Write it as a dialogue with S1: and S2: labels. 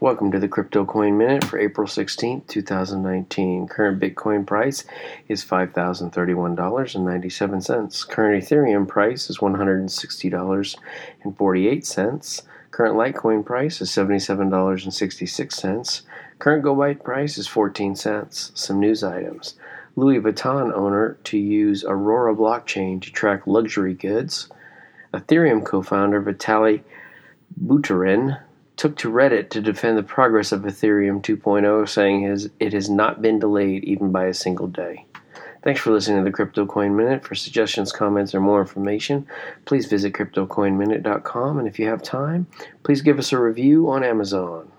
S1: Welcome to the Crypto Coin Minute for April 16th, 2019. Current Bitcoin price is $5,031.97. Current Ethereum price is $160.48. Current Litecoin price is $77.66. Current GoByte price is 14 cents. Some news items. Louis Vuitton owner to use Aurora blockchain to track luxury goods. Ethereum co founder Vitalik Buterin took to Reddit to defend the progress of Ethereum 2.0, saying his, it has not been delayed even by a single day. Thanks for listening to the Crypto Coin Minute. For suggestions, comments, or more information, please visit CryptoCoinMinute.com. And if you have time, please give us a review on Amazon.